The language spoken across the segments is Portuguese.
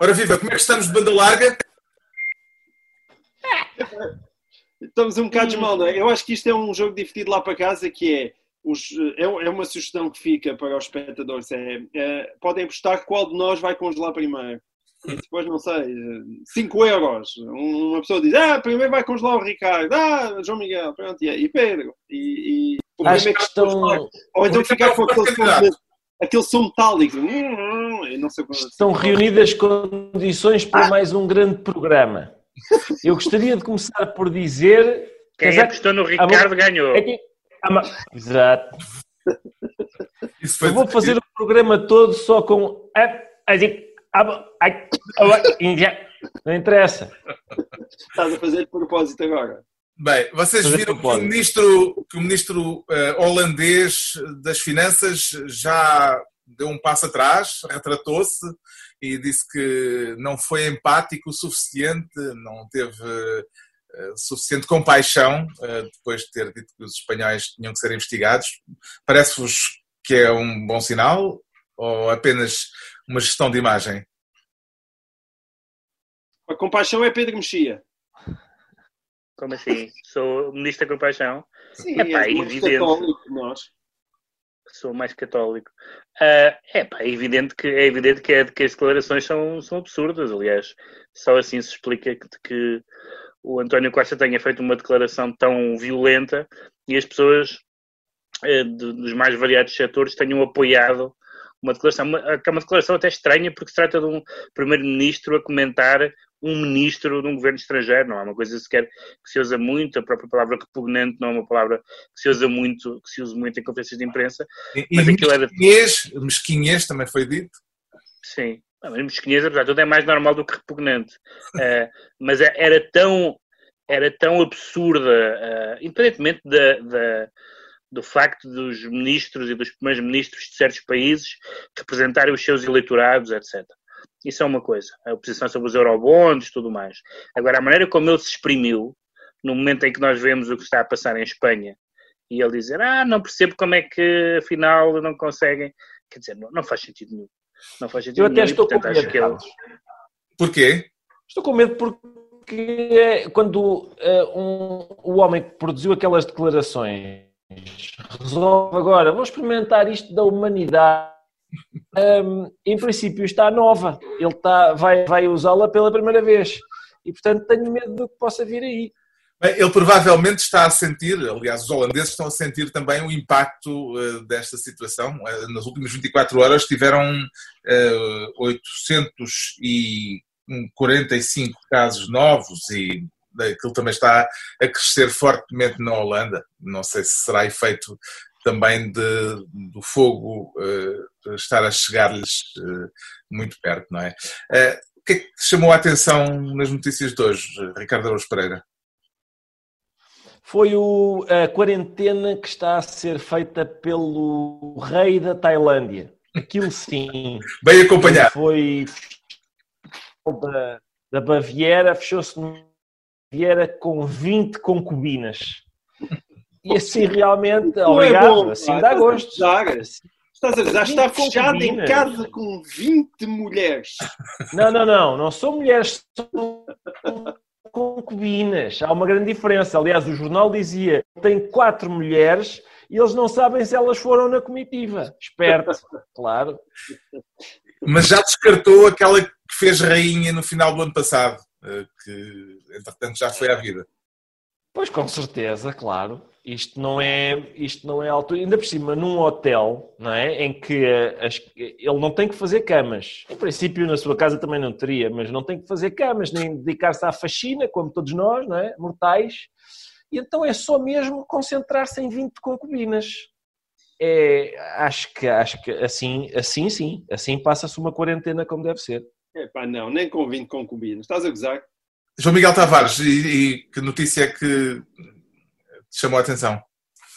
Ora viva, como é que estamos de banda larga? Estamos um bocado mal, não é? Eu acho que isto é um jogo divertido lá para casa, que é, os, é, é uma sugestão que fica para os espectadores, é, é podem apostar qual de nós vai congelar primeiro. E depois, não sei, 5 euros. Uma pessoa diz, ah, primeiro vai congelar o Ricardo, ah, João Miguel, pronto, e, e Pedro. E, e o acho é que estão... Ou então ficar com aquele som, aquele som metálico. Não sei estão reunidas condições para mais um grande programa. Eu gostaria de começar por dizer. Quem que apostou no Ricardo ganhou. É que... Exato. Eu vou fazer o programa todo só com. Não interessa. Estás a fazer de propósito agora. Bem, vocês viram que o ministro, que o ministro uh, holandês das Finanças já deu um passo atrás, retratou-se e disse que não foi empático o suficiente, não teve uh, suficiente compaixão uh, depois de ter dito que os espanhóis tinham que ser investigados. Parece-vos que é um bom sinal ou apenas uma gestão de imagem? A compaixão é Pedro Mexia. Como assim? Sou ministro da compaixão? Sim, Epá, é evidente. católico nós sou mais católico. Uh, é, pá, é evidente que é evidente que, é, que as declarações são, são absurdas. Aliás, só assim se explica que, que o António Costa tenha feito uma declaração tão violenta e as pessoas uh, de, dos mais variados setores tenham apoiado uma declaração, uma, é uma declaração até estranha porque se trata de um primeiro-ministro a comentar um ministro de um governo estrangeiro, não é uma coisa sequer que se usa muito, a própria palavra repugnante não é uma palavra que se usa muito, que se usa muito em conferências de imprensa. E, mas e aquilo mesquinhez, era... mesquinhez também foi dito? Sim, mas mesquinhez, apesar de tudo, é mais normal do que repugnante. uh, mas é, era tão, era tão absurda, uh, independentemente da, da do facto dos ministros e dos primeiros ministros de certos países representarem os seus eleitorados, etc. Isso é uma coisa. A oposição sobre os eurobonds e tudo mais. Agora, a maneira como ele se exprimiu, no momento em que nós vemos o que está a passar em Espanha, e ele dizer, ah, não percebo como é que afinal não conseguem. Quer dizer, não, não faz sentido nenhum. Não faz sentido Eu até estou com medo. Que ele... Porquê? Estou com medo porque quando uh, um, o homem que produziu aquelas declarações resolve agora, vou experimentar isto da humanidade um, em princípio está nova, ele está, vai, vai usá-la pela primeira vez e portanto tenho medo do que possa vir aí. Bem, ele provavelmente está a sentir, aliás, os holandeses estão a sentir também o impacto uh, desta situação. Uh, nas últimas 24 horas tiveram uh, 845 casos novos e aquilo também está a crescer fortemente na Holanda. Não sei se será efeito também de, do fogo uh, estar a chegar-lhes uh, muito perto, não é? Uh, o que é que chamou a atenção nas notícias de hoje, Ricardo Araújo Pereira? Foi o, a quarentena que está a ser feita pelo rei da Tailândia. Aquilo sim. Bem acompanhado. Foi da, da Baviera, fechou-se Baviera com 20 concubinas. E assim realmente, não obrigado, é bom, assim dá gosto. Estás a dizer, já está fechado em casa com 20 mulheres. Não, não, não, não são mulheres, são concubinas. Há uma grande diferença. Aliás, o jornal dizia tem quatro mulheres e eles não sabem se elas foram na comitiva. Esperto, claro. Mas já descartou aquela que fez rainha no final do ano passado, que entretanto já foi à vida. Pois com certeza, claro. Isto não é, isto não é altura, ainda por cima num hotel, não é? Em que as, ele não tem que fazer camas. Em princípio, na sua casa também não teria, mas não tem que fazer camas, nem dedicar-se à faxina, como todos nós, não é? Mortais. E então é só mesmo concentrar-se em 20 concubinas. É, acho que, acho que assim, assim sim, assim passa-se uma quarentena como deve ser. É pá, não, nem com 20 concubinas. Estás a gozar? João Miguel Tavares, e, e que notícia é que chamou a atenção?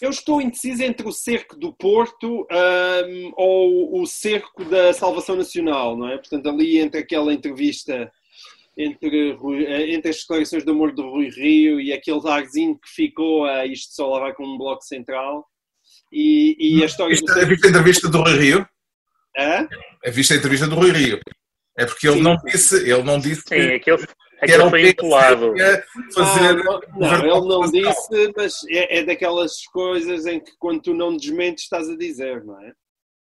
Eu estou indeciso entre o cerco do Porto um, ou o cerco da Salvação Nacional, não é? Portanto, ali entre aquela entrevista entre, eh, entre as declarações de amor do Rui Rio e aquele arzinho que ficou a isto só lá vai com um bloco central. E, e a história. Viste, do... viste a entrevista do Rui Rio? Hã? Viste a entrevista do Rui Rio? É porque ele Sim. não disse, ele não disse Sim, que, aquele, que era foi empolado. Fazer ah, não, não ele não disse, mas é, é, daquelas coisas em que quando tu não desmentes estás a dizer, não é?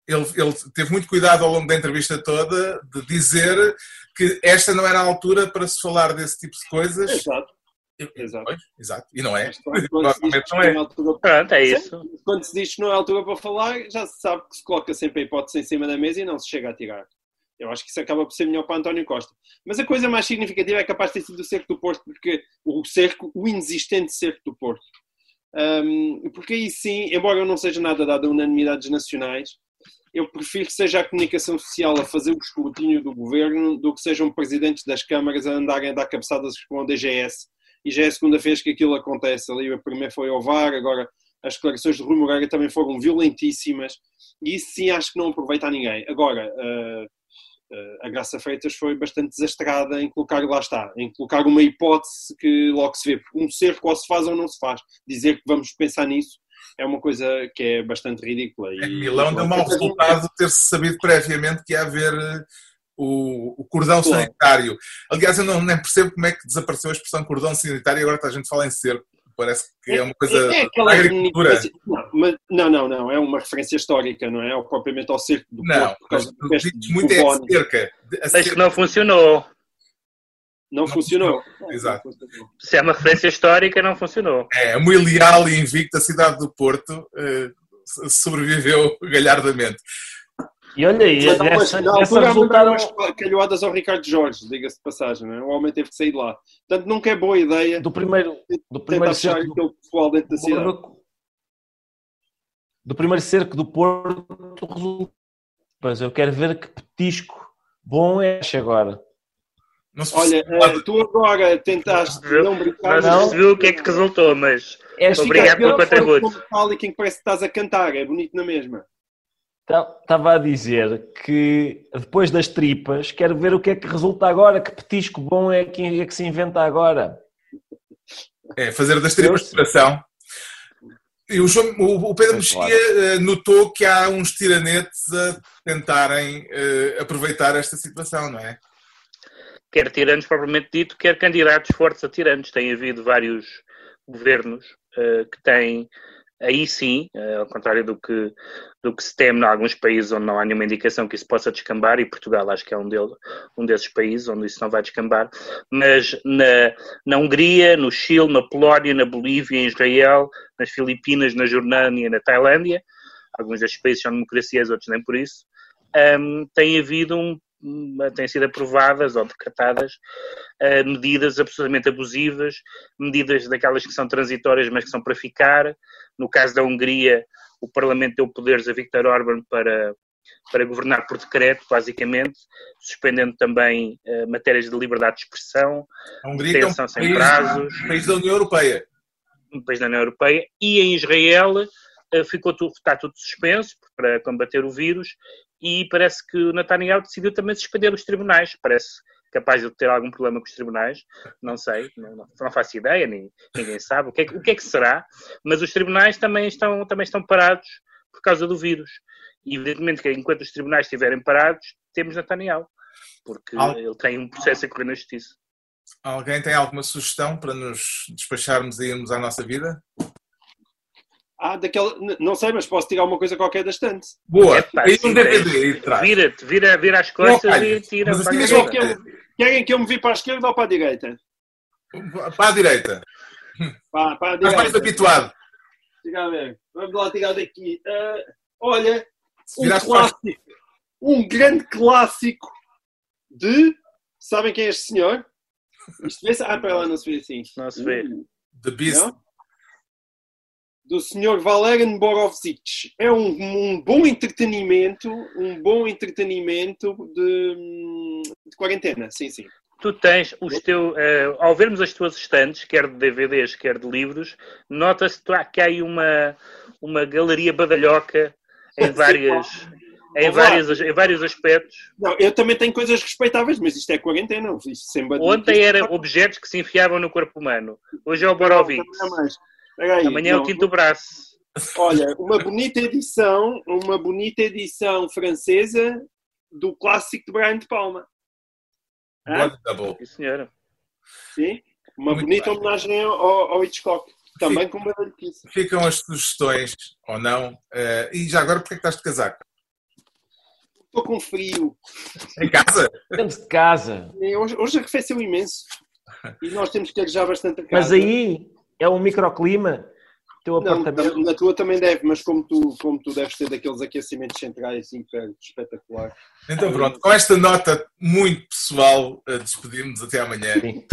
Ele, ele teve muito cuidado ao longo da entrevista toda de dizer que esta não era a altura para se falar desse tipo de coisas. Exato. Exato. Pois, exato. E não é. Quando, se diz não é. Altura... Pronto, é isso. Quando se diz que não é altura para falar, já se sabe que se coloca sempre a hipótese em cima da mesa e não se chega a tirar. Eu acho que isso acaba por ser melhor para António Costa. Mas a coisa mais significativa é capaz de ter sido o cerco do Porto, porque o cerco, o inexistente cerco do Porto. Um, porque aí sim, embora eu não seja nada dado a unanimidades nacionais, eu prefiro que seja a comunicação social a fazer o escrutínio do governo do que sejam presidentes das câmaras a andarem a dar cabeçadas com a DGS. E já é a segunda vez que aquilo acontece ali. A primeira foi ao VAR, agora as declarações de Rui Moreira também foram violentíssimas. E isso sim acho que não aproveita a ninguém. Agora, uh, Graça Freitas foi bastante desastrada em colocar, lá está, em colocar uma hipótese que logo se vê, um cerco ou se faz ou não se faz. Dizer que vamos pensar nisso é uma coisa que é bastante ridícula. E, Milão deu mau resultado ter-se sabido previamente que ia haver eh, o, o cordão claro. sanitário. Aliás, eu não nem percebo como é que desapareceu a expressão cordão sanitário e agora a gente fala em cerco. Parece que é uma coisa é, é da agricultura. Não, não, não, não, é uma referência histórica, não é? Ou propriamente ao cerco do Não, Porto, mas muito é a cerca. Mas que não funcionou. Não, não funcionou. funcionou. Exato. Se é uma referência histórica, não funcionou. É, muito leal e invicta a cidade do Porto uh, sobreviveu galhardamente. E olha aí, Mas, nessa, não, nessa resultaram... calhoadas ao Ricardo Jorge, diga-se de passagem, não é? o homem teve que sair de lá. Portanto, nunca é boa ideia do primeiro, do primeiro cerco do, aquele pessoal dentro da cidade. Do primeiro cerco do Porto, Pois eu quero ver que petisco bom é este agora. Olha, eh, tu agora tentaste não brincar. Não se viu o que é que resultou, mas é, obrigado pelo contributo. E quem parece que estás a cantar, é bonito na mesma. Estava a dizer que depois das tripas, quero ver o que é que resulta agora, que petisco bom é que, é que se inventa agora. É, fazer das tripas de coração. O, João, o, Pedro Mexia claro. Eh, notou que há uns tiranetes a tentarem uh, aproveitar esta situação, não é? Quer tiranos propriamente dito, quer candidatos fortes a tiranos. Tem havido vários governos uh, que têm aí sim, eh, ao contrário do que, do que se teme em alguns países onde não há nenhuma indicação que isso possa descambar, e Portugal acho que é um, dele, um desses países onde isso não vai descambar, mas na, na Hungria, no Chile, na Polónia, na Bolívia, em Israel, nas Filipinas, na Jordânia, na Tailândia, alguns desses países são democracias, outros nem por isso, um, tem havido um, têm sido aprovadas ou decretadas uh, medidas absolutamente abusivas, medidas daquelas que são transitórias, mas que são para ficar. No caso da Hungria, o Parlamento deu poderes a Viktor Orban para, para governar por decreto, basicamente, suspendendo também uh, matérias de liberdade de expressão, a Hungria detenção é um sem país, prazos. Um país da União Europeia. Um país da União Europeia. E em Israel ficou tudo, está tudo suspenso para combater o vírus e parece que o Netanyahu decidiu também suspender os tribunais. Parece capaz de ter algum problema com os tribunais, não sei, não, não, não faço ideia, nem, ninguém sabe o que, é, o que é que será, mas os tribunais também estão, também estão parados por causa do vírus. E evidentemente que enquanto os tribunais estiverem parados, temos Netanyahu, porque Al... ele tem um processo a correr na justiça. Alguém tem alguma sugestão para nos despacharmos e irmos à nossa vida? Ah, daquela. Não sei, mas posso tirar uma coisa qualquer da estante. Boa! É, pá, um DVD Vira-te, vira, vira as costas não, e tira para a direita. Querem que eu me vi para a esquerda ou para a direita? Para a direita. Para, para a direita. Estás mais habituado. Ver. Vamos lá tirar daqui. Uh, olha, um clássico. Um grande clássico de. Sabem quem é este senhor? Isto vê-se. Ah, para lá não se vê assim. Não se vê. The Beast. Não? Do Sr. Valerian Borovcic. É um, um, bom entretenimento, um bom entretenimento de, de quarentena, sim, sim. Tu tens os teus, uh, ao vermos as tuas estantes, quer de DVDs, quer de livros, nota-se que há aí uma, uma galeria badalhoca em várias, em, vários, em vários aspectos. Não, eu também tenho coisas respeitáveis, mas isto é quarentena. Isto sem Ontem eram objetos que se enfiavam no corpo humano. Hoje é o Borovix. Amanhã é o quinto braço. Olha, uma bonita edição, uma bonita edição francesa do clássico de Brian de Palma. Wonderful. Sim, senhora. Sim, uma Muito bonita bem. homenagem ao, ao Hitchcock. Também com uma maluquice. Ficam as sugestões, ou não. Uh, e já agora, porquê é que estás de casaco? Estou com frio. Em casa? Dentro de casa. Hoje, hoje arrefeceu imenso. E nós temos que já bastante a casa. Mas aí é um microclima. Teu apartamento... Não, na tua também deve, mas como tu, como tu deves ter daqueles aquecimentos centrais espetacular. Então pronto, com esta nota muito pessoal, eh, despedimos até amanhã. Sim.